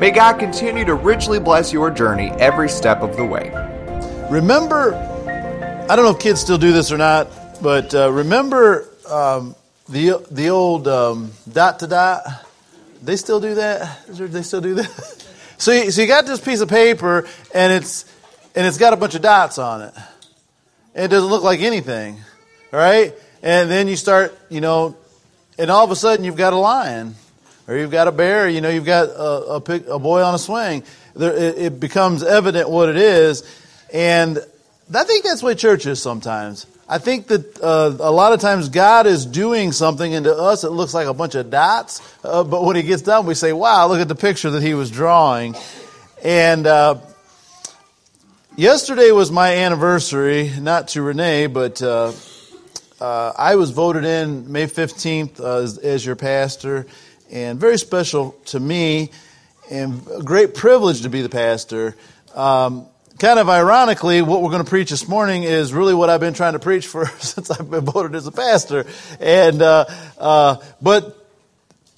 May God continue to richly bless your journey every step of the way. Remember, I don't know if kids still do this or not, but uh, remember um, the the old um, dot to dot. They still do that. They still do that. so, you, so you got this piece of paper, and it's and it's got a bunch of dots on it. And it doesn't look like anything, right? And then you start, you know, and all of a sudden you've got a lion or you've got a bear, you know, you've got a, a, a boy on a swing. There, it, it, becomes evident what it is. And I think that's what church is sometimes. I think that uh, a lot of times God is doing something, and to us it looks like a bunch of dots. Uh, but when He gets done, we say, wow, look at the picture that He was drawing. And uh, yesterday was my anniversary, not to Renee, but. Uh, uh, I was voted in May 15th uh, as, as your pastor, and very special to me, and a great privilege to be the pastor. Um, kind of ironically, what we're going to preach this morning is really what I've been trying to preach for since I've been voted as a pastor. And uh, uh, but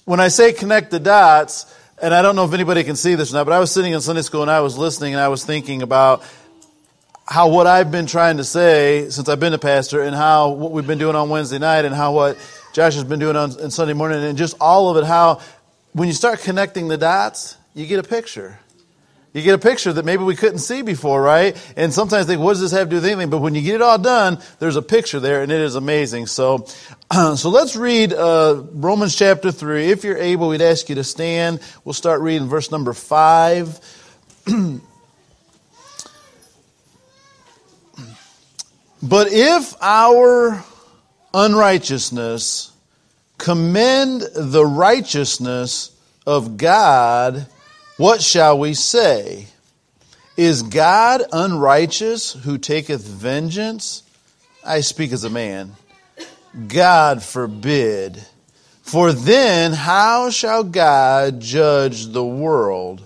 when I say connect the dots, and I don't know if anybody can see this or not, but I was sitting in Sunday school and I was listening and I was thinking about how what I've been trying to say since I've been a pastor and how what we've been doing on Wednesday night and how what Josh has been doing on, on Sunday morning, and just all of it, how when you start connecting the dots, you get a picture. You get a picture that maybe we couldn't see before, right? And sometimes think, what does this have to do with anything? But when you get it all done, there's a picture there, and it is amazing. So, so let's read uh, Romans chapter three. If you're able, we'd ask you to stand. We'll start reading verse number five. but if our unrighteousness, commend the righteousness of God, what shall we say? Is God unrighteous who taketh vengeance? I speak as a man. God forbid. For then how shall God judge the world?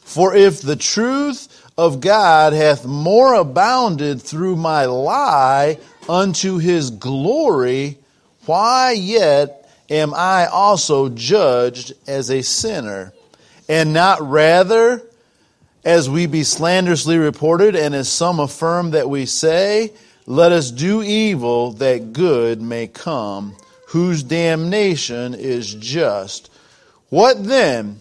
For if the truth of God hath more abounded through my lie, unto his glory, why yet am I also judged as a sinner? And not rather as we be slanderously reported, and as some affirm that we say, let us do evil that good may come, whose damnation is just. What then?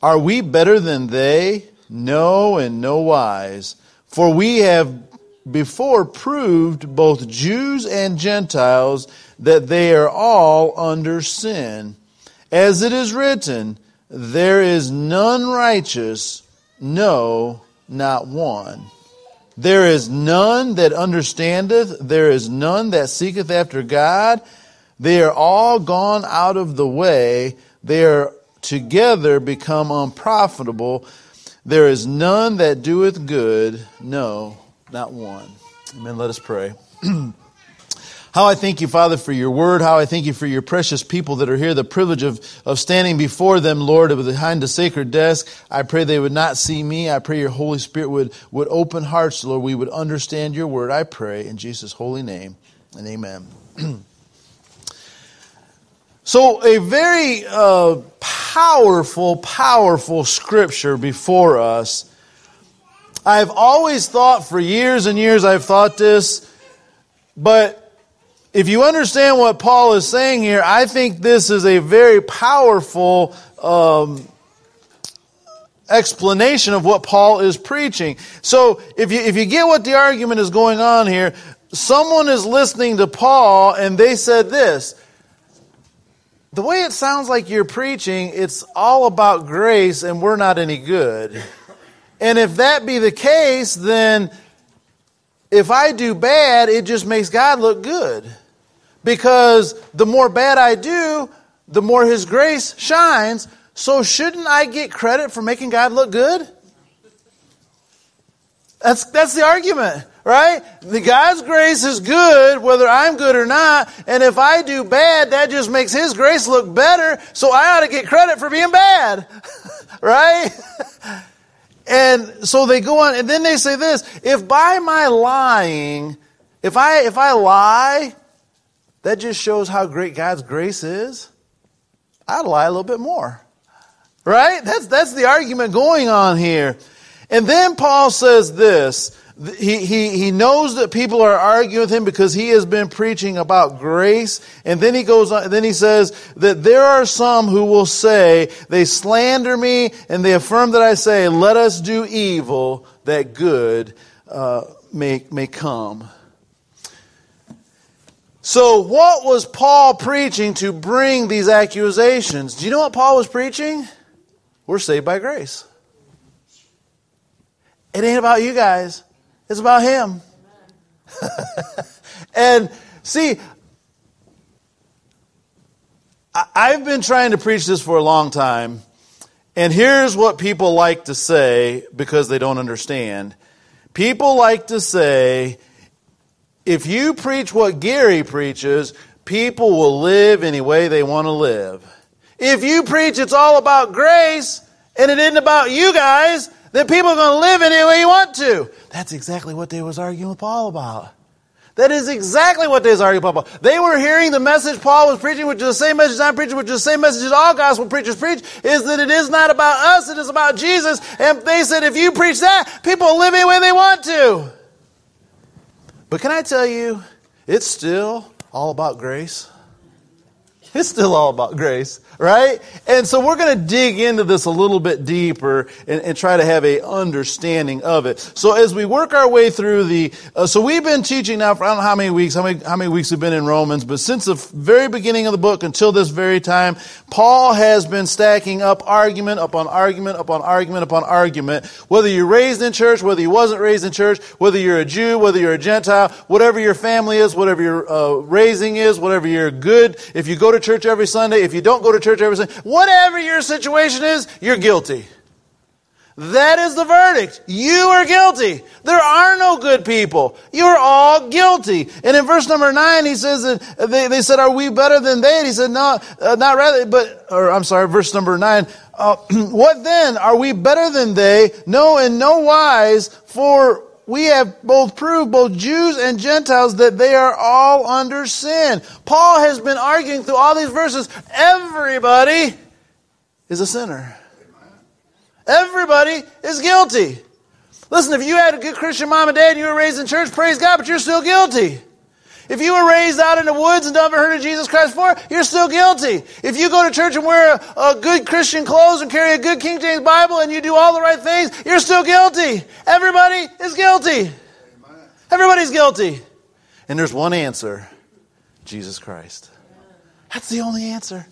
Are we better than they? No, in no wise. For we have before proved both Jews and Gentiles that they are all under sin. As it is written, there is none righteous, no, not one. There is none that understandeth, there is none that seeketh after God. They are all gone out of the way, they are together become unprofitable. There is none that doeth good, no, not one. Amen. Let us pray. How I thank you, Father, for your word. How I thank you for your precious people that are here. The privilege of, of standing before them, Lord, behind the sacred desk. I pray they would not see me. I pray your Holy Spirit would, would open hearts, Lord. We would understand your word. I pray in Jesus' holy name and amen. so, a very uh, powerful, powerful scripture before us I've always thought for years and years, I've thought this, but if you understand what Paul is saying here, I think this is a very powerful um, explanation of what Paul is preaching. So if you, if you get what the argument is going on here, someone is listening to Paul and they said this. The way it sounds like you're preaching, it's all about grace and we're not any good. And if that be the case, then if I do bad, it just makes God look good. Because the more bad I do, the more His grace shines. So shouldn't I get credit for making God look good? That's, that's the argument, right? The God's grace is good, whether I'm good or not. And if I do bad, that just makes His grace look better. So I ought to get credit for being bad, right? And so they go on, and then they say this: if by my lying, if I if I lie, that just shows how great God's grace is. I'd lie a little bit more. Right? That's, that's the argument going on here. And then Paul says this. He, he, he knows that people are arguing with him because he has been preaching about grace. And then he goes on, then he says that there are some who will say, they slander me and they affirm that I say, let us do evil that good uh, may, may come. So, what was Paul preaching to bring these accusations? Do you know what Paul was preaching? We're saved by grace. It ain't about you guys, it's about him. and see, I've been trying to preach this for a long time, and here's what people like to say because they don't understand. People like to say, if you preach what Gary preaches, people will live any way they want to live. If you preach it's all about grace and it isn't about you guys, then people are going to live any way you want to. That's exactly what they was arguing with Paul about. That is exactly what they was arguing Paul about. They were hearing the message Paul was preaching, which is the same message I'm preaching, which is the same message all gospel preachers preach, is that it is not about us, it is about Jesus. And they said, if you preach that, people will live any way they want to. But can I tell you, it's still all about grace. It's still all about grace, right? And so we're going to dig into this a little bit deeper and, and, try to have a understanding of it. So as we work our way through the, uh, so we've been teaching now for I don't know how many weeks, how many, how many weeks we've been in Romans, but since the very beginning of the book until this very time, Paul has been stacking up argument upon argument upon argument upon argument. Whether you're raised in church, whether you wasn't raised in church, whether you're a Jew, whether you're a Gentile, whatever your family is, whatever your uh, raising is, whatever you're good, if you go to church every Sunday, if you don't go to church every Sunday, whatever your situation is, you're guilty. That is the verdict. You are guilty. There are no good people. You're all guilty. And in verse number nine, he says that they, they said, are we better than they? And he said, no, uh, not rather, but, or I'm sorry, verse number nine, uh, what then? Are we better than they? No, in no wise, for we have both proved, both Jews and Gentiles, that they are all under sin. Paul has been arguing through all these verses. Everybody is a sinner. Everybody is guilty. Listen, if you had a good Christian mom and dad and you were raised in church, praise God, but you're still guilty. If you were raised out in the woods and never heard of Jesus Christ before, you're still guilty. If you go to church and wear a, a, good Christian clothes and carry a good King James Bible and you do all the right things, you're still guilty. Everybody is guilty. Everybody's guilty. And there's one answer Jesus Christ. That's the only answer.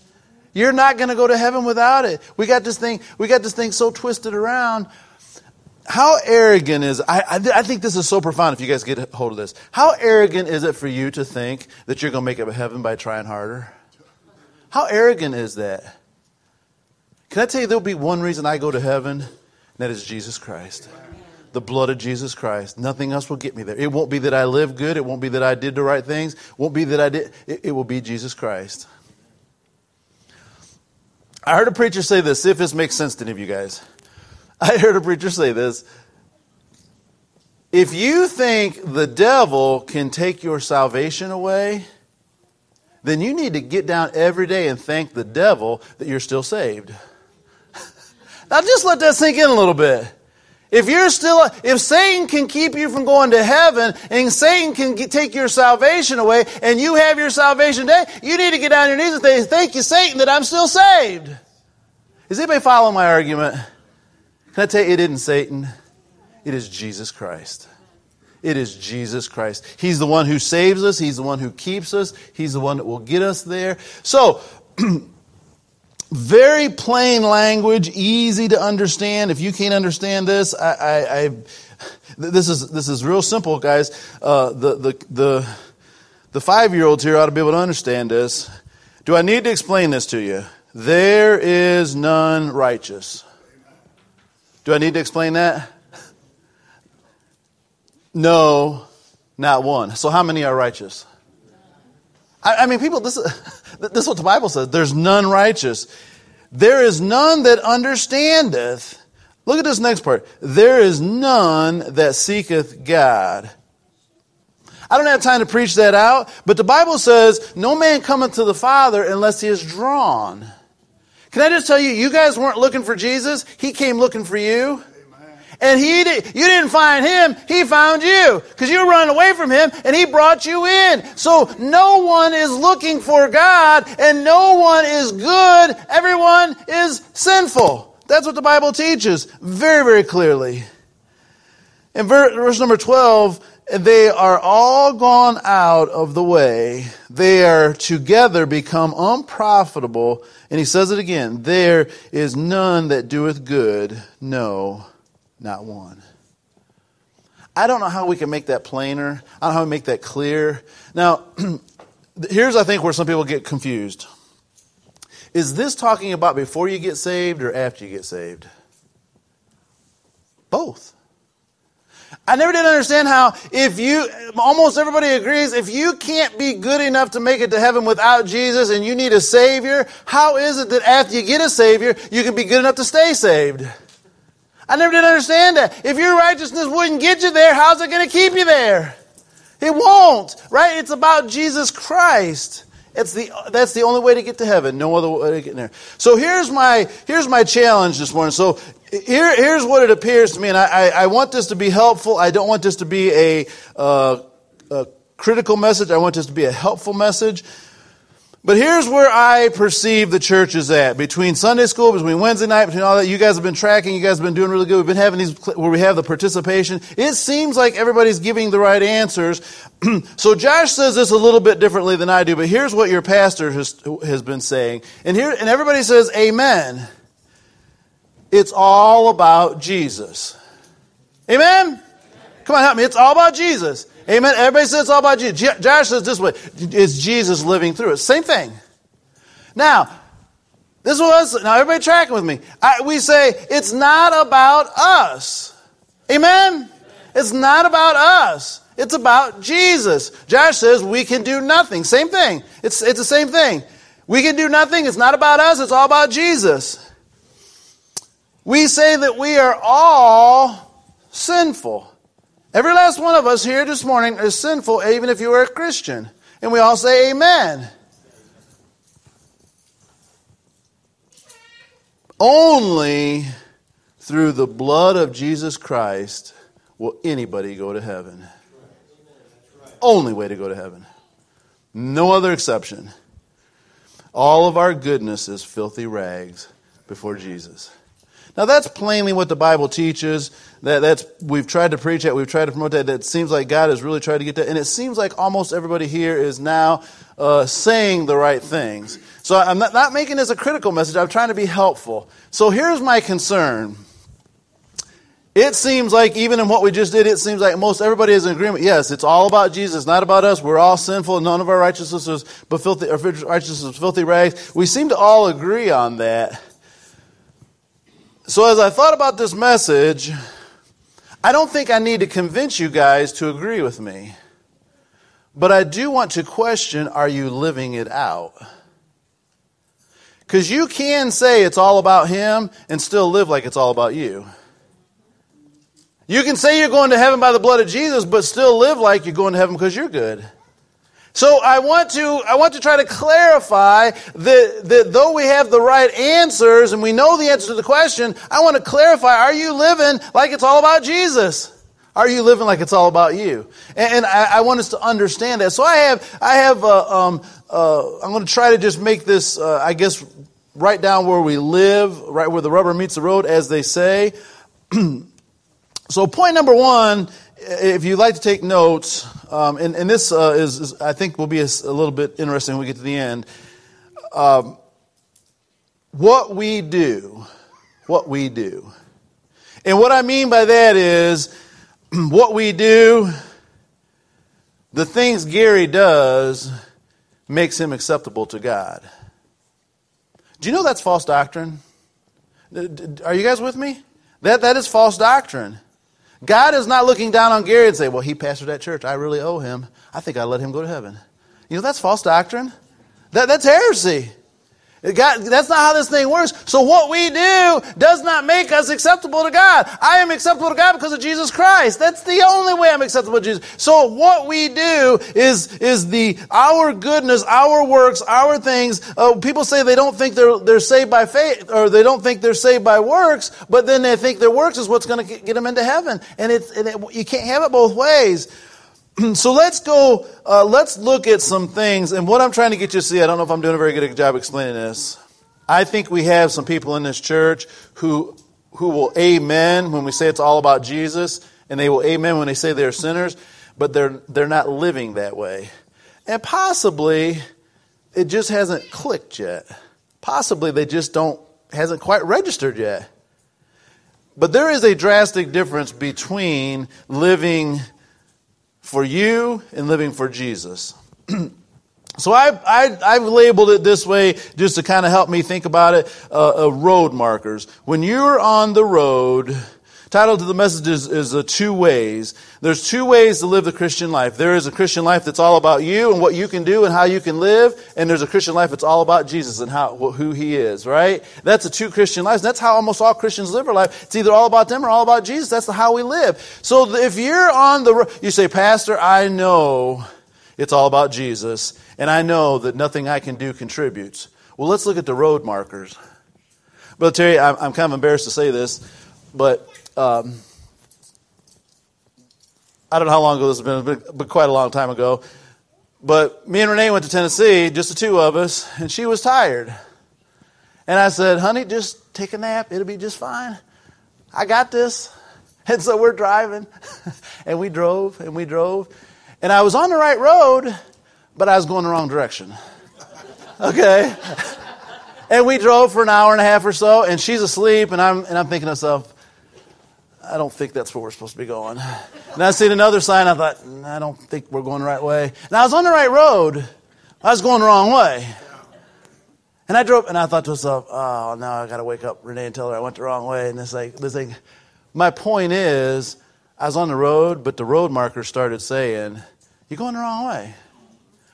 You're not going to go to heaven without it. We got this thing, we got this thing so twisted around how arrogant is I, I, I, think this is so profound if you guys get a hold of this. How arrogant is it for you to think that you're going to make it to heaven by trying harder? How arrogant is that? Can i tell you there'll be one reason i go to heaven? And that is jesus christ. The blood of jesus christ. Nothing else will get me there. It won't be that i live good. It won't be that i did the right things. It won't be that i did it, it will be jesus christ. I heard a preacher say this see if this makes sense to any of you guys I heard a preacher say this. If you think the devil can take your salvation away, then you need to get down every day and thank the devil that you're still saved. now just let that sink in a little bit. If you're still, if Satan can keep you from going to heaven and Satan can get, take your salvation away and you have your salvation day, you need to get down on your knees and say, thank you, Satan, that I'm still saved. Is anybody following my argument? Can I tell you, it isn't Satan, it is Jesus Christ. It is Jesus Christ. He's the one who saves us. He's the one who keeps us. He's the one that will get us there. So, very plain language, easy to understand. If you can't understand this, I, I, I this is this is real simple, guys. Uh, the the the the five year olds here ought to be able to understand this. Do I need to explain this to you? There is none righteous. Do I need to explain that? No, not one. So how many are righteous? I, I mean, people, this is, this is what the Bible says. There's none righteous. There is none that understandeth. Look at this next part. There is none that seeketh God. I don't have time to preach that out, but the Bible says, no man cometh to the Father unless he is drawn. Can I just tell you, you guys weren't looking for Jesus. He came looking for you. And he did, you didn't find him, he found you. Because you were running away from him and he brought you in. So no one is looking for God and no one is good. Everyone is sinful. That's what the Bible teaches very, very clearly. In verse number 12, they are all gone out of the way. They are together become unprofitable. And he says it again there is none that doeth good, no, not one. I don't know how we can make that plainer. I don't know how we make that clear. Now, here's, I think, where some people get confused. Is this talking about before you get saved or after you get saved? Both. I never did understand how, if you, almost everybody agrees, if you can't be good enough to make it to heaven without Jesus and you need a Savior, how is it that after you get a Savior, you can be good enough to stay saved? I never did understand that. If your righteousness wouldn't get you there, how's it going to keep you there? It won't, right? It's about Jesus Christ. It's the, that's the only way to get to heaven. No other way to get there. So here's my, here's my challenge this morning. So here, here's what it appears to me, and I, I, I, want this to be helpful. I don't want this to be a, uh, a critical message. I want this to be a helpful message. But here's where I perceive the church is at. Between Sunday school, between Wednesday night, between all that, you guys have been tracking, you guys have been doing really good. We've been having these where we have the participation. It seems like everybody's giving the right answers. so Josh says this a little bit differently than I do, but here's what your pastor has, has been saying. And here, and everybody says, Amen. It's all about Jesus. Amen? Come on, help me. It's all about Jesus. Amen. Everybody says it's all about Jesus. Josh says this way it's Jesus living through it. Same thing. Now, this was, now everybody tracking with me. I, we say it's not about us. Amen? It's not about us. It's about Jesus. Josh says we can do nothing. Same thing. It's, it's the same thing. We can do nothing. It's not about us. It's all about Jesus. We say that we are all sinful. Every last one of us here this morning is sinful, even if you are a Christian. And we all say amen. Only through the blood of Jesus Christ will anybody go to heaven. Only way to go to heaven. No other exception. All of our goodness is filthy rags before Jesus. Now that's plainly what the Bible teaches. That that's we've tried to preach that, we've tried to promote that. That seems like God has really tried to get that, and it seems like almost everybody here is now uh, saying the right things. So I'm not, not making this a critical message. I'm trying to be helpful. So here's my concern. It seems like even in what we just did, it seems like most everybody is in agreement. Yes, it's all about Jesus, not about us. We're all sinful. None of our righteousness is but filthy. Our righteousness is filthy rags. We seem to all agree on that. So, as I thought about this message, I don't think I need to convince you guys to agree with me. But I do want to question are you living it out? Because you can say it's all about Him and still live like it's all about you. You can say you're going to heaven by the blood of Jesus, but still live like you're going to heaven because you're good. So I want to, I want to try to clarify that, that though we have the right answers and we know the answer to the question, I want to clarify, are you living like it's all about Jesus? Are you living like it's all about you? And, and I, I, want us to understand that. So I have, I have, uh, um, uh, I'm going to try to just make this, uh, I guess, right down where we live, right where the rubber meets the road, as they say. so point number one if you'd like to take notes, um, and, and, this uh, is, is, I think, will be a, a, little bit interesting when we get to the end. Um, what we do, what we do. And what I mean by that is what we do, the things Gary does makes him acceptable to God. Do you know that's false doctrine? Are you guys with me? That, that is false doctrine. God is not looking down on Gary and say, well, he pastored that church. I really owe him. I think I let him go to heaven. You know, that's false doctrine. That, that's heresy. God, that's not how this thing works. So what we do does not make us acceptable to God. I am acceptable to God because of Jesus Christ. That's the only way I'm acceptable to Jesus. So what we do is, is the, our goodness, our works, our things. Uh, people say they don't think they're, they're saved by faith, or they don't think they're saved by works, but then they think their works is what's going to get them into heaven. And it's, and it, you can't have it both ways. so let's go, uh, let's look at some things. And what I'm trying to get you to see, I don't know if I'm doing a very good job explaining this. I think we have some people in this church who, who will amen when we say it's all about Jesus, and they will amen when they say they're sinners, but they're, they're not living that way. And possibly it just hasn't clicked yet. Possibly they just don't, hasn't quite registered yet. But there is a drastic difference between living for you and living for Jesus. so I, I, have labeled it this way just to kind of help me think about it uh, uh, road markers. When you're on the road, title to the message is, is uh, two ways. There's two ways to live the Christian life. There is a Christian life that's all about you and what you can do and how you can live, and there's a Christian life that's all about Jesus and how who He is. Right? That's the two Christian lives. That's how almost all Christians live their life. It's either all about them or all about Jesus. That's how we live. So if you're on the, you say, Pastor, I know it's all about Jesus, and I know that nothing I can do contributes. Well, let's look at the road markers. Brother Terry, I'm kind of embarrassed to say this, but um, I don't know how long ago this has been, but quite a long time ago. But me and Renee went to Tennessee, just the two of us, and she was tired. And I said, honey, just take a nap. It'll be just fine. I got this. And so we're driving, and we drove, and we drove. And I was on the right road, but I was going the wrong direction. Okay? And we drove for an hour and a half or so, and she's asleep, and I'm, and I'm thinking to myself, I don't think that's where we're supposed to be going. And I seen another sign. I thought, I don't think we're going the right way. And I was on the right road. I was going the wrong way. And I drove, and I thought to myself, oh, now I got to wake up Renee and tell her I went the wrong way. And it's like, this thing. My point is, I was on the road, but the road markers started saying, you're going the wrong way.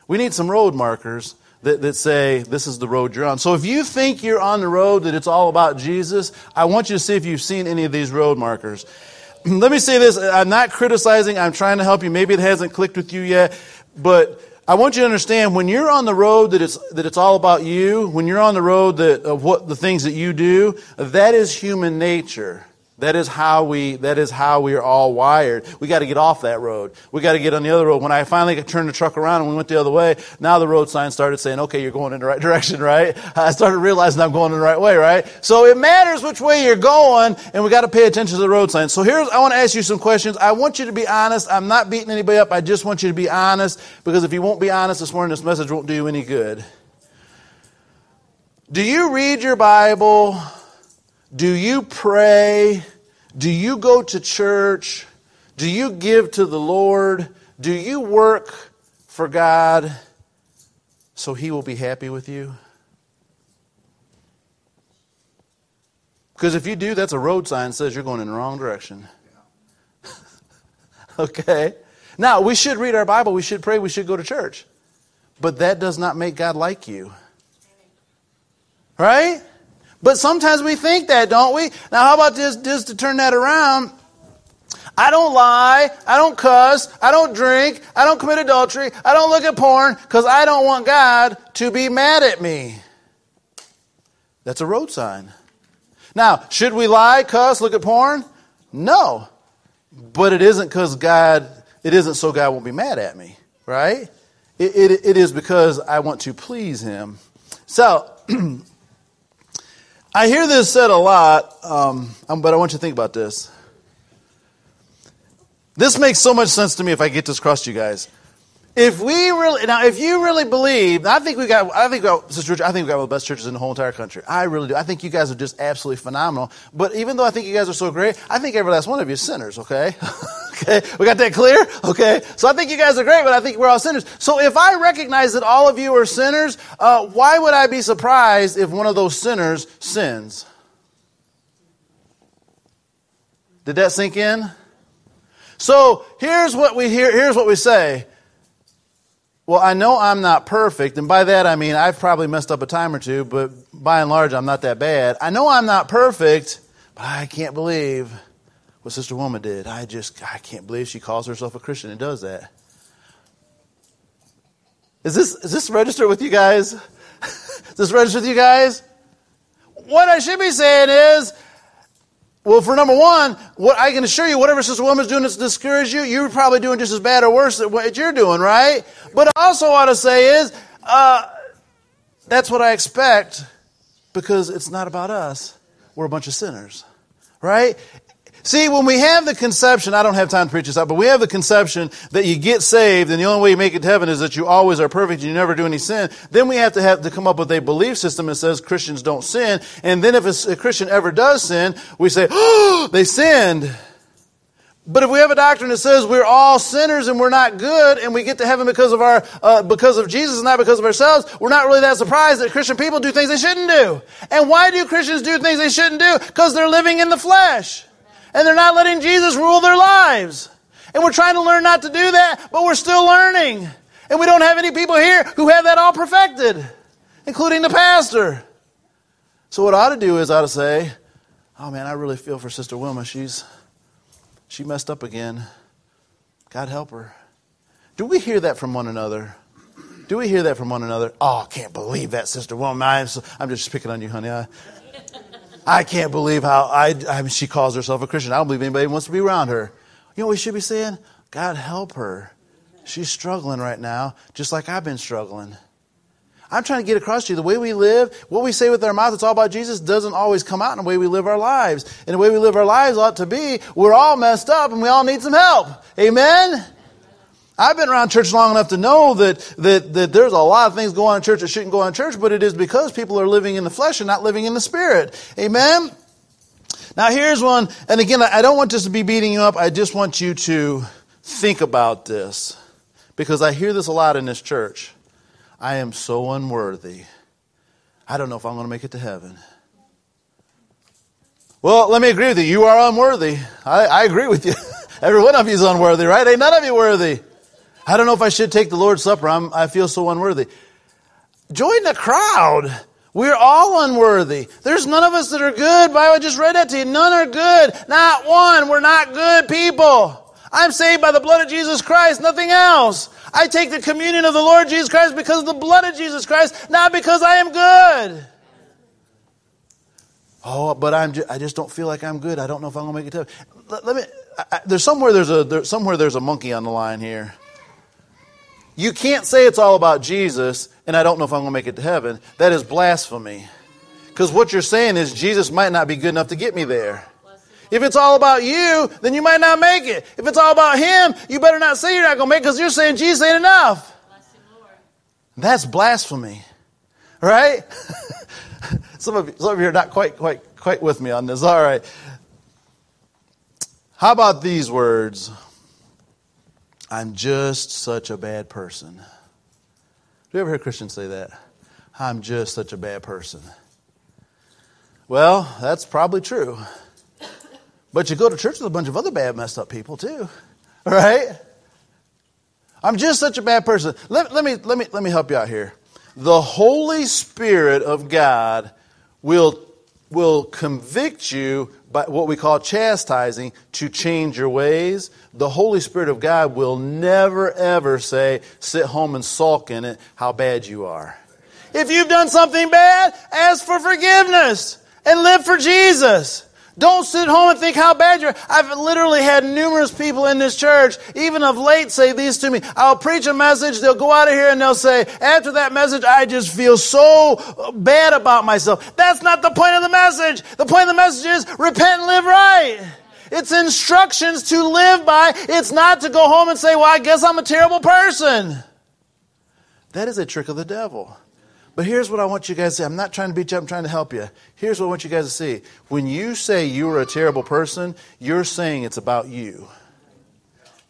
We need some road markers that, that say this is the road you're on. So if you think you're on the road that it's all about Jesus, I want you to see if you've seen any of these road markers. Let me say this I'm not criticizing, I'm trying to help you. Maybe it hasn't clicked with you yet, but I want you to understand when you're on the road that it's, that it's all about you, when you're on the road that, of what the things that you do, that is human nature. That is how we, that is how we are all wired. We got to get off that road. We got to get on the other road. When I finally turned the truck around and we went the other way, now the road sign started saying, okay, you're going in the right direction, right? I started realizing I'm going in the right way, right? So it matters which way you're going and we got to pay attention to the road sign. So here's, I want to ask you some questions. I want you to be honest. I'm not beating anybody up. I just want you to be honest because if you won't be honest this morning, this message won't do you any good. Do you read your Bible? Do you pray? Do you go to church? Do you give to the Lord? Do you work for God so He will be happy with you? Because if you do, that's a road sign that says you're going in the wrong direction. okay? Now, we should read our Bible, we should pray, we should go to church. But that does not make God like you. Right? But sometimes we think that, don't we? Now, how about this, just to turn that around? I don't lie. I don't cuss. I don't drink. I don't commit adultery. I don't look at porn because I don't want God to be mad at me. That's a road sign. Now, should we lie, cuss, look at porn? No. But it isn't because God, it isn't so God won't be mad at me, right? It, it, it is because I want to please Him. So, I hear this said a lot, um, um, but I want you to think about this. This makes so much sense to me if I get this across to you guys. If we really now, if you really believe, I think we got, I think we got, Sister Richard, I think we got one of the best churches in the whole entire country. I really do. I think you guys are just absolutely phenomenal. But even though I think you guys are so great, I think every last one of you is sinners. Okay, okay, we got that clear. Okay, so I think you guys are great, but I think we're all sinners. So if I recognize that all of you are sinners, uh, why would I be surprised if one of those sinners sins? Did that sink in? So here's what we hear, here's what we say. Well, I know I'm not perfect, and by that I mean I've probably messed up a time or two, but by and large I'm not that bad. I know I'm not perfect, but I can't believe what Sister Wilma did. I just I can't believe she calls herself a Christian and does that. Is this is this registered with you guys? is this registered with you guys? What I should be saying is well, for number one, what I can assure you, whatever Sister Wilma's doing to discourage you, you're probably doing just as bad or worse than what you're doing, right? But I also want to say is, uh, that's what I expect because it's not about us. We're a bunch of sinners, right? See, when we have the conception, I don't have time to preach this out, but we have the conception that you get saved and the only way you make it to heaven is that you always are perfect and you never do any sin. Then we have to have to come up with a belief system that says Christians don't sin. And then if a Christian ever does sin, we say, oh, they sinned. But if we have a doctrine that says we're all sinners and we're not good, and we get to heaven because of our uh, because of Jesus, and not because of ourselves, we're not really that surprised that Christian people do things they shouldn't do. And why do Christians do things they shouldn't do? Because they're living in the flesh and they're not letting Jesus rule their lives. And we're trying to learn not to do that, but we're still learning. And we don't have any people here who have that all perfected, including the pastor. So what I ought to do is I ought to say, oh man, I really feel for Sister Wilma. She's she messed up again. God help her. Do we hear that from one another? Do we hear that from one another? Oh, I can't believe that, Sister Wilma. I'm, so, I'm just picking on you, honey. I, I can't believe how I, I mean, she calls herself a Christian. I don't believe anybody wants to be around her. You know what we should be saying? God help her. She's struggling right now, just like I've been struggling. I'm trying to get across to you the way we live, what we say with our mouth, it's all about Jesus, doesn't always come out in the way we live our lives. And the way we live our lives ought to be, we're all messed up and we all need some help. Amen? I've been around church long enough to know that, that, that there's a lot of things going on in church that shouldn't go on in church, but it is because people are living in the flesh and not living in the spirit. Amen? Now here's one, and again, I don't want this to be beating you up. I just want you to think about this. Because I hear this a lot in this church. I am so unworthy. I don't know if I'm going to make it to heaven. Well, let me agree with you. You are unworthy. I, I agree with you. Every one of you is unworthy, right? Ain't none of you worthy. I don't know if I should take the Lord's Supper. I'm, I feel so unworthy. Join the crowd. We're all unworthy. There's none of us that are good. Bible just read that to you. None are good. Not one. We're not good people. I'm saved by the blood of Jesus Christ, nothing else. I take the communion of the Lord Jesus Christ because of the blood of Jesus Christ, not because I am good. Oh, but I'm just, I just don't feel like I'm good. I don't know if I'm going to make it to. Let, let me. I, there's somewhere there's a there, somewhere there's a monkey on the line here. You can't say it's all about Jesus and I don't know if I'm going to make it to heaven. That is blasphemy. Because what you're saying is Jesus might not be good enough to get me there. If it's all about you, then you might not make it. If it's all about Him, you better not say you're not going to make it because you're saying Jesus ain't enough. That's blasphemy. Right? some, of you, some of you are not quite, quite, quite with me on this. All right. How about these words? I'm just such a bad person. Do you ever hear Christians say that? I'm just such a bad person. Well, that's probably true. But you go to church with a bunch of other bad, messed up people too, right? I'm just such a bad person. Let, let, me, let, me, let me help you out here. The Holy Spirit of God will, will convict you by what we call chastising to change your ways. The Holy Spirit of God will never, ever say, sit home and sulk in it, how bad you are. If you've done something bad, ask for forgiveness and live for Jesus. Don't sit home and think how bad you're. I've literally had numerous people in this church, even of late, say these to me. I'll preach a message, they'll go out of here and they'll say, after that message, I just feel so uh, bad about myself. That's not the point of the message. The point of the message is repent and live right. It's instructions to live by. It's not to go home and say, well, I guess I'm a terrible person. That is a trick of the devil. But here's what I want you guys to see. I'm not trying to beat you up, I'm trying to help you. Here's what I want you guys to see. When you say you are a terrible person, you're saying it's about you.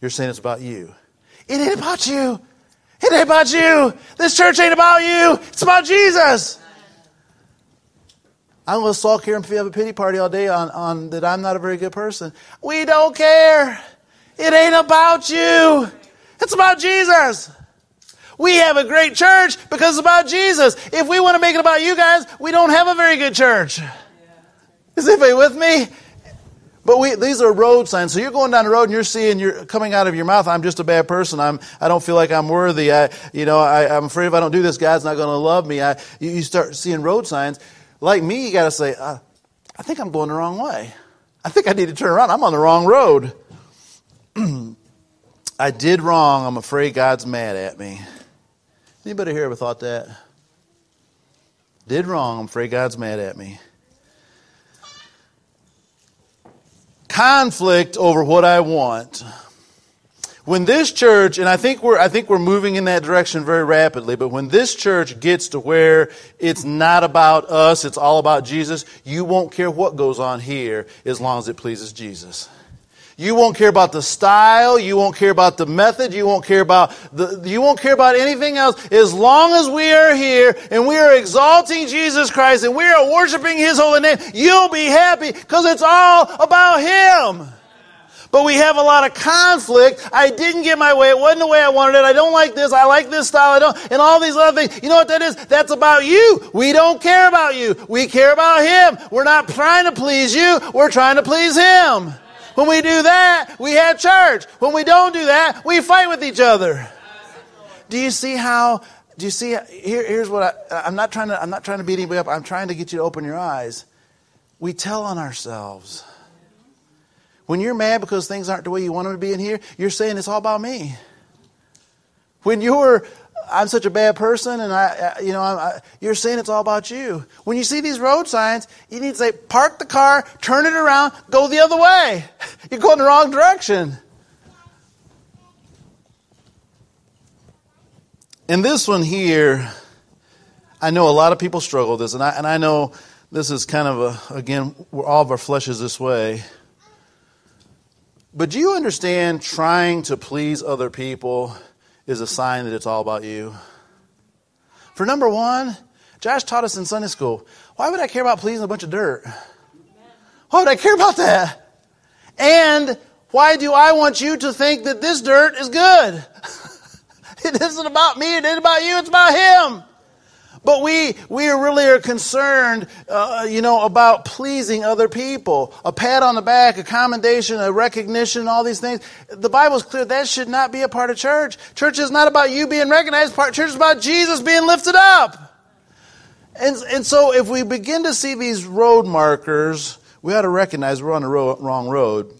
You're saying it's about you. It ain't about you. It ain't about you. This church ain't about you. It's about Jesus. I'm going to sulk here and have a pity party all day on, on that I'm not a very good person. We don't care. It ain't about you. It's about Jesus. We have a great church because it's about Jesus. If we want to make it about you guys, we don't have a very good church. Is anybody with me? But we, these are road signs. So you're going down the road and you're seeing, you're coming out of your mouth, I'm just a bad person. I'm, I don't feel like I'm worthy. I, you know, I, I'm afraid if I don't do this, God's not going to love me. I, you, you start seeing road signs. Like me, you got to say, uh, I think I'm going the wrong way. I think I need to turn around. I'm on the wrong road. I did wrong. I'm afraid God's mad at me. Anybody here ever thought that? Did wrong. I'm afraid God's mad at me. conflict over what I want. When this church, and I think we're, I think we're moving in that direction very rapidly, but when this church gets to where it's not about us, it's all about Jesus, you won't care what goes on here as long as it pleases Jesus. You won't care about the style. You won't care about the method. You won't care about the, you won't care about anything else. As long as we are here and we are exalting Jesus Christ and we are worshiping His holy name, you'll be happy because it's all about Him. But we have a lot of conflict. I didn't get my way. It wasn't the way I wanted it. I don't like this. I like this style. I don't, and all these other things. You know what that is? That's about you. We don't care about you. We care about Him. We're not trying to please you. We're trying to please Him. When we do that, we have church. When we don't do that, we fight with each other. Do you see how? Do you see? Here, here's what I, I'm not trying to. I'm not trying to beat anybody up. I'm trying to get you to open your eyes. We tell on ourselves. When you're mad because things aren't the way you want them to be in here, you're saying it's all about me. When you're I'm such a bad person, and I, uh, you know, I, you're saying it's all about you. When you see these road signs, you need to say, park the car, turn it around, go the other way. You're going the wrong direction. In this one here, I know a lot of people struggle with this, and I, and I know this is kind of a, again, all of our flesh is this way. But do you understand trying to please other people? Is a sign that it's all about you. For number one, Josh taught us in Sunday school why would I care about pleasing a bunch of dirt? Why would I care about that? And why do I want you to think that this dirt is good? it isn't about me, it isn't about you, it's about Him. But we, we really are concerned, uh, you know, about pleasing other people. A pat on the back, a commendation, a recognition, all these things. The Bible's clear that should not be a part of church. Church is not about you being recognized. Part church is about Jesus being lifted up. And, and so if we begin to see these road markers, we ought to recognize we're on the ro- wrong road.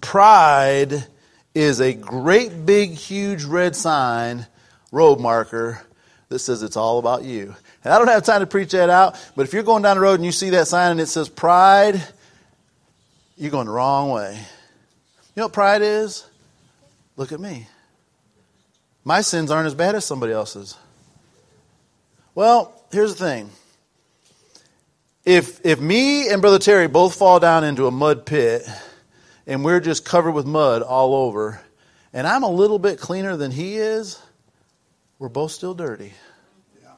Pride is a great big huge red sign, road marker that says it's all about you. And I don't have time to preach that out, but if you're going down the road and you see that sign and it says pride, you're going the wrong way. You know what pride is? Look at me. My sins aren't as bad as somebody else's. Well, here's the thing. If, if me and Brother Terry both fall down into a mud pit and we're just covered with mud all over, and I'm a little bit cleaner than he is, we're both still dirty. Yeah.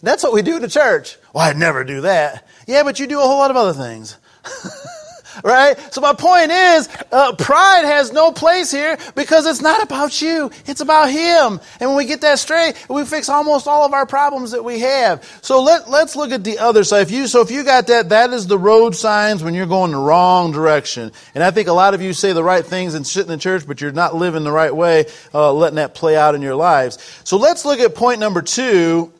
That's what we do in the church. Well, I'd never do that. Yeah, but you do a whole lot of other things. right? So my point is, uh, pride has no place here because it's not about you. It's about Him. And when we get that straight, we fix almost all of our problems that we have. So let, let's look at the other side. If you, so if you got that, that is the road signs when you're going the wrong direction. And I think a lot of you say the right things and sit in the church, but you're not living the right way, uh, letting that play out in your lives. So let's look at point number two,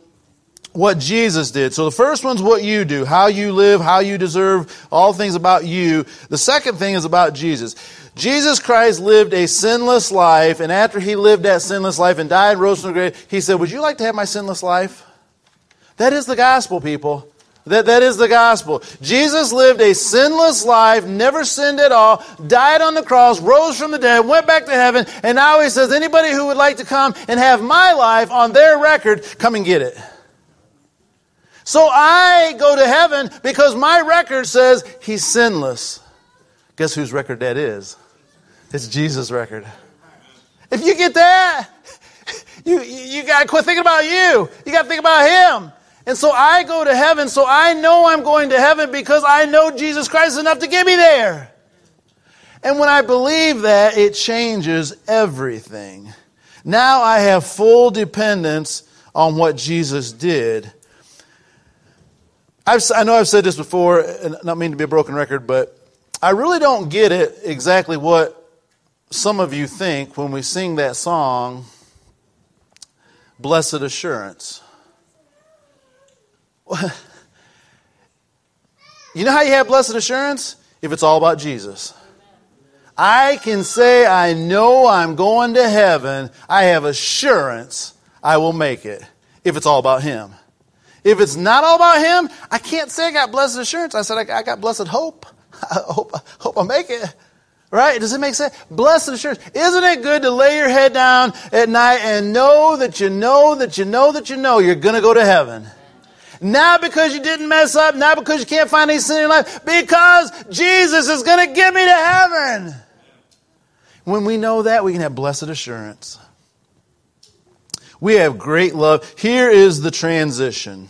what Jesus did. So the first one's what you do, how you live, how you deserve, all things about you. The second thing is about Jesus. Jesus Christ lived a sinless life, and after he lived that sinless life and died, rose from the grave, he said, Would you like to have my sinless life? That is the gospel, people. That, that is the gospel. Jesus lived a sinless life, never sinned at all, died on the cross, rose from the dead, went back to heaven, and now he says, anybody who would like to come and have my life on their record, come and get it. So I go to heaven because my record says he's sinless. Guess whose record that is? It's Jesus' record. If you get that, you, you got to quit thinking about you. You got to think about him. And so I go to heaven, so I know I'm going to heaven because I know Jesus Christ is enough to get me there. And when I believe that, it changes everything. Now I have full dependence on what Jesus did. I've, i know I've said this before, and not mean to be a broken record, but I really don't get it exactly what some of you think when we sing that song, Blessed Assurance. you know how you have blessed assurance? If it's all about Jesus. I can say, I know I'm going to heaven. I have assurance I will make it if it's all about Him. If it's not all about Him, I can't say I got blessed assurance. I said, I got blessed hope. I hope, hope I make it. Right? Does it make sense? Blessed assurance. Isn't it good to lay your head down at night and know that you know that you know that you know you're going to go to heaven? Not because you didn't mess up, not because you can't find any sin in your life, because Jesus is going to get me to heaven. When we know that, we can have blessed assurance. We have great love. Here is the transition.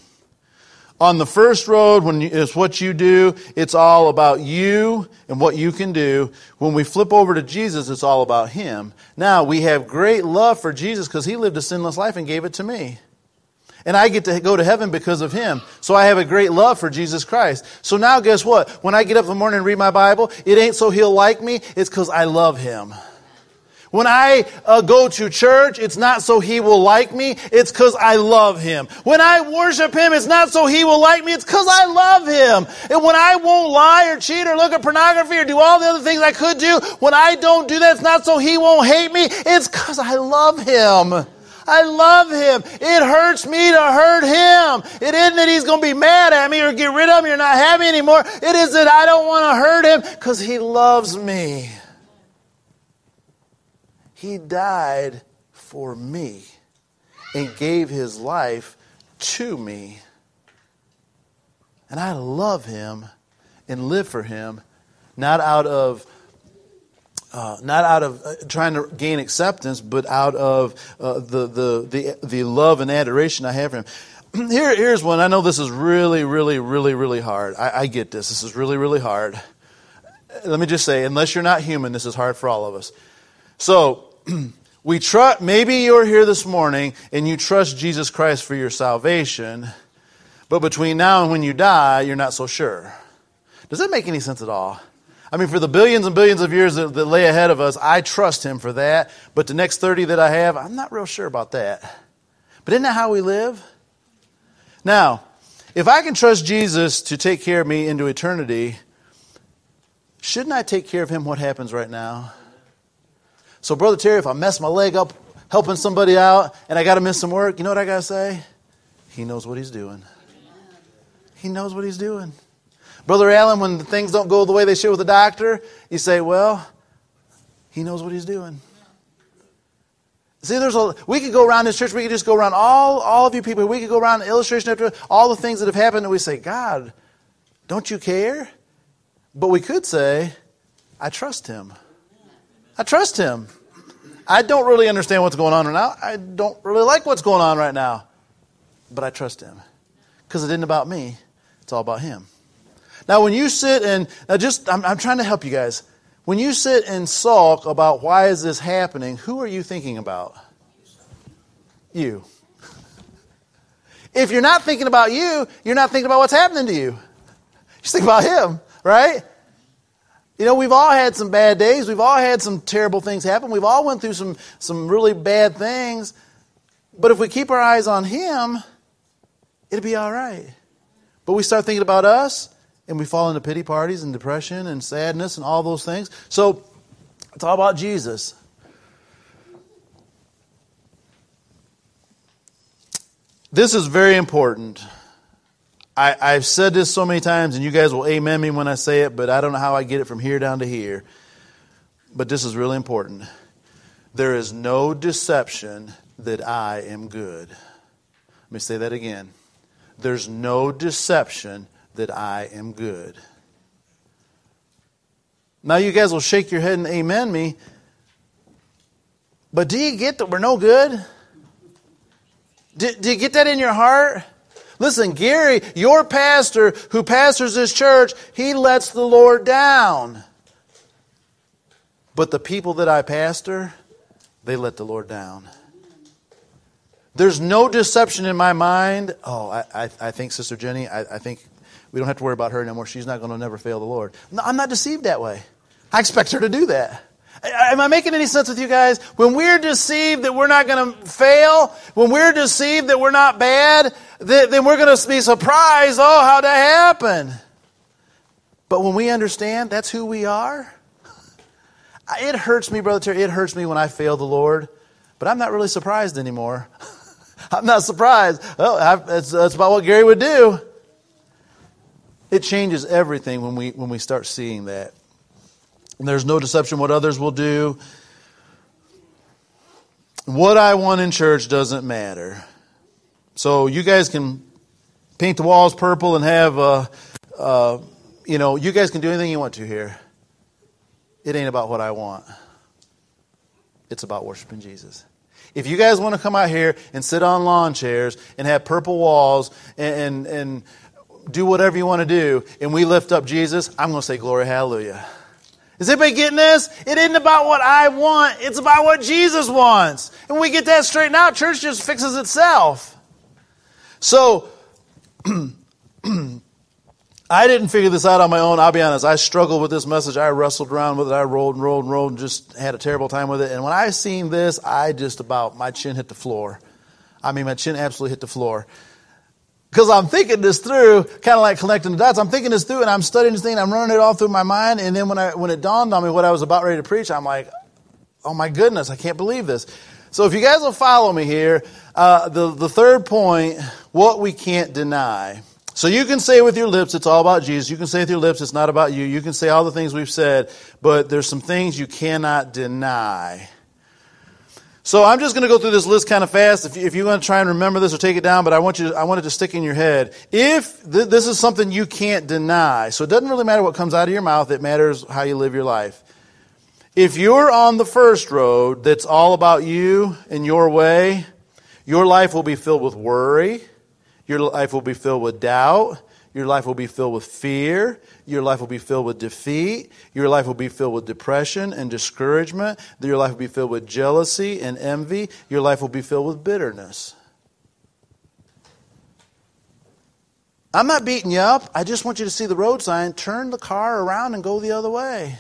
On the first road, when it's what you do, it's all about you and what you can do. When we flip over to Jesus, it's all about Him. Now, we have great love for Jesus because He lived a sinless life and gave it to me. And I get to go to heaven because of Him. So I have a great love for Jesus Christ. So now guess what? When I get up in the morning and read my Bible, it ain't so He'll like me, it's because I love Him. When I uh, go to church, it's not so he will like me, it's because I love him. When I worship him, it's not so he will like me, it's because I love him. And when I won't lie or cheat or look at pornography or do all the other things I could do, when I don't do that, it's not so he won't hate me, it's because I love him. I love him. It hurts me to hurt him. It isn't that he's going to be mad at me or get rid of me or not have me anymore. It is that I don't want to hurt him because he loves me. He died for me and gave his life to me. And I love him and live for him, not out of uh, not out of uh, trying to gain acceptance, but out of uh, the, the, the, the love and adoration I have for him. Here, here's one. I know this is really, really, really, really hard. I, I get this. This is really, really hard. Let me just say, unless you're not human, this is hard for all of us. So, we trust, maybe you're here this morning and you trust Jesus Christ for your salvation, but between now and when you die, you're not so sure. Does that make any sense at all? I mean, for the billions and billions of years that, that lay ahead of us, I trust Him for that. But the next 30 that I have, I'm not real sure about that. But isn't that how we live? Now, if I can trust Jesus to take care of me into eternity, shouldn't I take care of Him what happens right now? So, Brother Terry, if I mess my leg up helping somebody out and I got to miss some work, you know what I got to say? He knows what he's doing. He knows what he's doing. Brother Allen, when things don't go the way they should with the doctor, you say, well, he knows what he's doing. See, there's a, we could go around this church, we could just go around all, all of you people, we could go around illustration after all the things that have happened, and we say, God, don't you care? But we could say, I trust him. I trust him. I don't really understand what's going on right now. I don't really like what's going on right now. But I trust him. Because it isn't about me, it's all about him. Now, when you sit and, now just, I'm, I'm trying to help you guys. When you sit and sulk about why is this happening, who are you thinking about? You. If you're not thinking about you, you're not thinking about what's happening to you. Just think about him, right? You know, we've all had some bad days. We've all had some terrible things happen. We've all went through some, some really bad things. But if we keep our eyes on Him, it'll be all right. But we start thinking about us, and we fall into pity parties and depression and sadness and all those things. So it's all about Jesus. This is very important. I, have said this so many times, and you guys will amen me when I say it, but I don't know how I get it from here down to here. But this is really important. There is no deception that I am good. Let me say that again. There's no deception that I am good. Now, you guys will shake your head and amen me, but do you get that we're no good? Do, do you get that in your heart? Listen, Gary, your pastor who pastors this church, he lets the Lord down. But the people that I pastor, they let the Lord down. There's no deception in my mind. Oh, I, I, I think Sister Jenny, I, I, think we don't have to worry about her anymore. She's not going to never fail the Lord. No, I'm not deceived that way. I expect her to do that. Am I making any sense with you guys? When we're deceived that we're not going to fail, when we're deceived that we're not bad, then we're going to be surprised, oh, how'd that happen? But when we understand that's who we are, it hurts me, Brother Terry, it hurts me when I fail the Lord, but I'm not really surprised anymore. I'm not surprised. Oh, that's, that's about what Gary would do. It changes everything when we, when we start seeing that. There's no deception what others will do. What I want in church doesn't matter. So you guys can paint the walls purple and have, uh, uh, you know, you guys can do anything you want to here. It ain't about what I want. It's about worshiping Jesus. If you guys want to come out here and sit on lawn chairs and have purple walls and, and, and do whatever you want to do, and we lift up Jesus, I'm going to say, Glory, hallelujah. Is anybody getting this? It isn't about what I want, it's about what Jesus wants. And we get that straightened out, church just fixes itself. So, I didn't figure this out on my own. I'll be honest. I struggled with this message. I wrestled around with it. I rolled and rolled and rolled and just had a terrible time with it. And when I seen this, I just about, my chin hit the floor. I mean, my chin absolutely hit the floor. Because I'm thinking this through, kind of like connecting the dots. I'm thinking this through and I'm studying this thing I'm running it all through my mind. And then when, I, when it dawned on me what I was about ready to preach, I'm like, oh my goodness, I can't believe this. So if you guys will follow me here, uh, the, the third point, what we can't deny. So you can say with your lips it's all about Jesus. You can say with your lips it's not about you. You can say all the things we've said, but there's some things you cannot deny. So I'm just going to go through this list kind of fast. If, you, if you want to try and remember this or take it down, but I want you, to, I want it to stick in your head. If th- this is something you can't deny, so it doesn't really matter what comes out of your mouth. It matters how you live your life. If you're on the first road that's all about you and your way, your life will be filled with worry. Your life will be filled with doubt. Your life will be filled with fear. Your life will be filled with defeat. Your life will be filled with depression and discouragement. Your life will be filled with jealousy and envy. Your life will be filled with bitterness. I'm not beating you up. I just want you to see the road sign. Turn the car around and go the other way.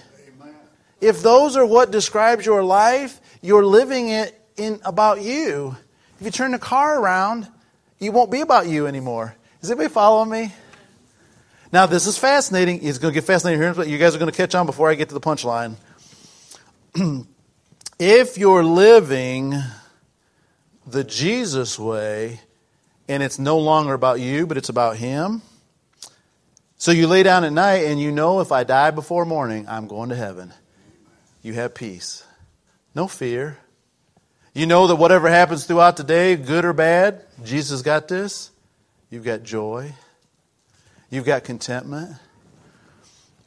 If those are what describes your life, you're living it in about you. If you turn the car around, it won't be about you anymore. Is anybody following me? Now, this is fascinating. It's going to get fascinating here, but you guys are going to catch on before I get to the punchline. if you're living the Jesus way, and it's no longer about you, but it's about Him, so you lay down at night and you know if I die before morning, I'm going to heaven you have peace. No fear. You know that whatever happens throughout the day, good or bad, Jesus got this. You've got joy. You've got contentment.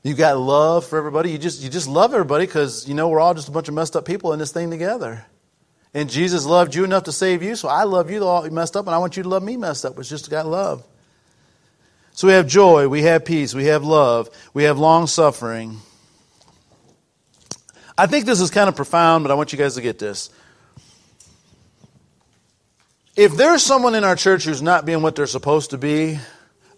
You've got love for everybody. You just, you just love everybody because you know we're all just a bunch of messed up people in this thing together. And Jesus loved you enough to save you, so I love you all messed up, and I want you to love me messed up. It's just got love. So we have joy, we have peace, we have love, we have long suffering. I think this is kind of profound, but I want you guys to get this. If there's someone in our church who's not being what they're supposed to be,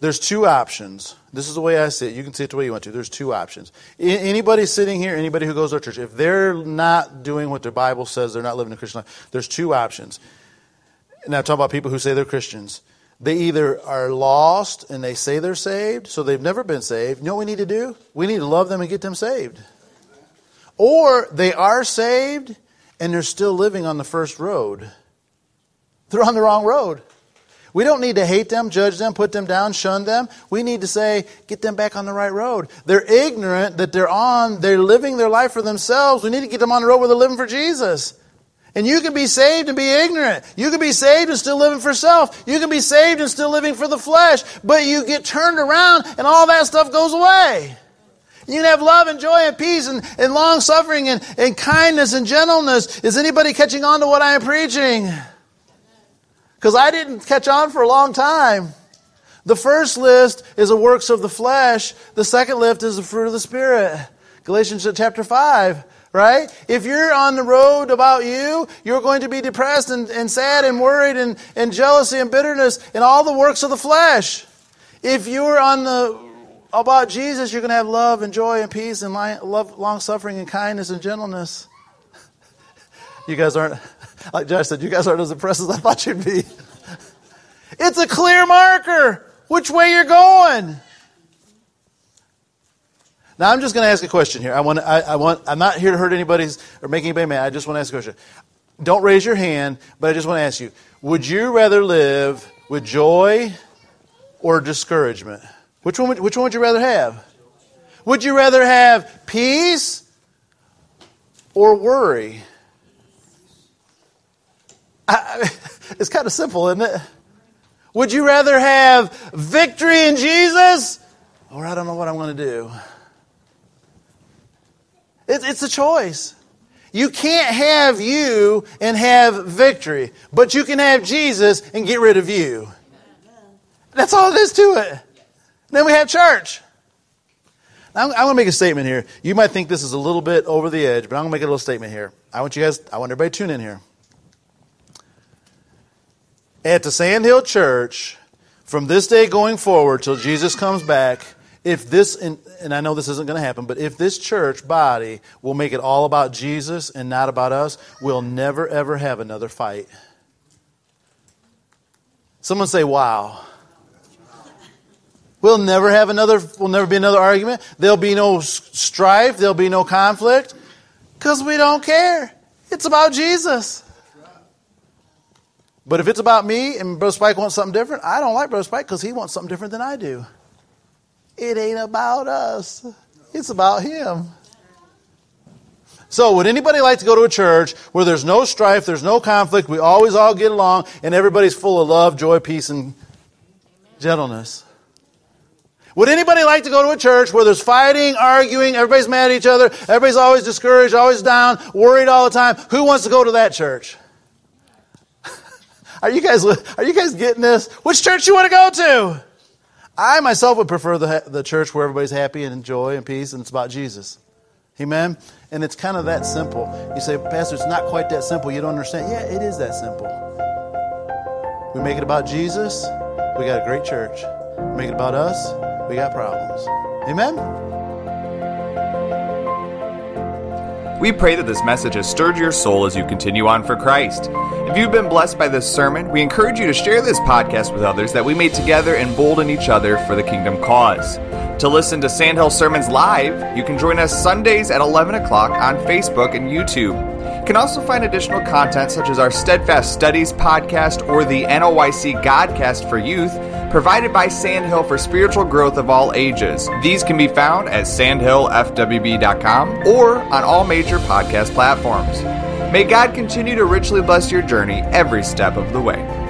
there's two options. This is the way I see it. You can see it the way you want to. There's two options. Anybody sitting here, anybody who goes to church, if they're not doing what their Bible says, they're not living a Christian life, there's two options. Now, I'm talking about people who say they're Christians. They either are lost and they say they're saved, so they've never been saved. You know what we need to do? We need to love them and get them saved. Or they are saved and they're still living on the first road. They're on the wrong road. We don't need to hate them, judge them, put them down, shun them. We need to say, get them back on the right road. They're ignorant that they're on, they're living their life for themselves. We need to get them on the road where they're living for Jesus. And you can be saved and be ignorant. You can be saved and still living for self. You can be saved and still living for the flesh. But you get turned around and all that stuff goes away. You can have love and joy and peace and, and long suffering and, and kindness and gentleness. Is anybody catching on to what I am preaching? Because I didn't catch on for a long time. The first list is the works of the flesh. The second list is the fruit of the Spirit. Galatians chapter 5, right? If you're on the road about you, you're going to be depressed and, and sad and worried and, and jealousy and bitterness and all the works of the flesh. If you're on the about Jesus, you're going to have love and joy and peace and love, long suffering and kindness and gentleness. You guys aren't, like Josh said, you guys aren't as impressed as I thought you'd be. It's a clear marker which way you're going. Now I'm just going to ask a question here. I want, I, I, want, I'm not here to hurt anybody's or make anybody mad. I just want to ask a question. Don't raise your hand, but I just want to ask you: Would you rather live with joy or discouragement? Which one? Would, which one would you rather have? Would you rather have peace or worry? I, it's kind of simple, isn't it? Would you rather have victory in Jesus or I don't know what I'm going to do? It, it's a choice. You can't have you and have victory, but you can have Jesus and get rid of you. That's all it is to it. Then we have church. Now, I'm, I'm going to make a statement here. You might think this is a little bit over the edge, but I'm going to make a little statement here. I want you guys, I want everybody to tune in here. At the Sandhill Church, from this day going forward till Jesus comes back, if this, and, and I know this isn't going to happen, but if this church body will make it all about Jesus and not about us, we'll never ever have another fight. Someone say, wow. We'll never have another, we'll never be another argument. There'll be no strife. There'll be no conflict. Because we don't care. It's about Jesus. But if it's about me and Brother Spike wants something different, I don't like Brother Spike because he wants something different than I do. It ain't about us, it's about him. So, would anybody like to go to a church where there's no strife, there's no conflict, we always all get along, and everybody's full of love, joy, peace, and gentleness? Would anybody like to go to a church where there's fighting, arguing, everybody's mad at each other, everybody's always discouraged, always down, worried all the time? Who wants to go to that church? Are you guys are you guys getting this? Which church you want to go to? I myself would prefer the, the church where everybody's happy and joy and peace and it's about Jesus. Amen? And it's kind of that simple. You say, Pastor, it's not quite that simple. You don't understand. Yeah, it is that simple. We make it about Jesus, we got a great church. We make it about us, we got problems. Amen? We pray that this message has stirred your soul as you continue on for Christ. If you've been blessed by this sermon, we encourage you to share this podcast with others that we may together embolden each other for the kingdom cause. To listen to Sandhill Sermons live, you can join us Sundays at 11 o'clock on Facebook and YouTube. You can also find additional content such as our Steadfast Studies podcast or the NOYC Godcast for Youth provided by Sandhill for spiritual growth of all ages. These can be found at sandhillfwb.com or on all major podcast platforms. May God continue to richly bless your journey every step of the way.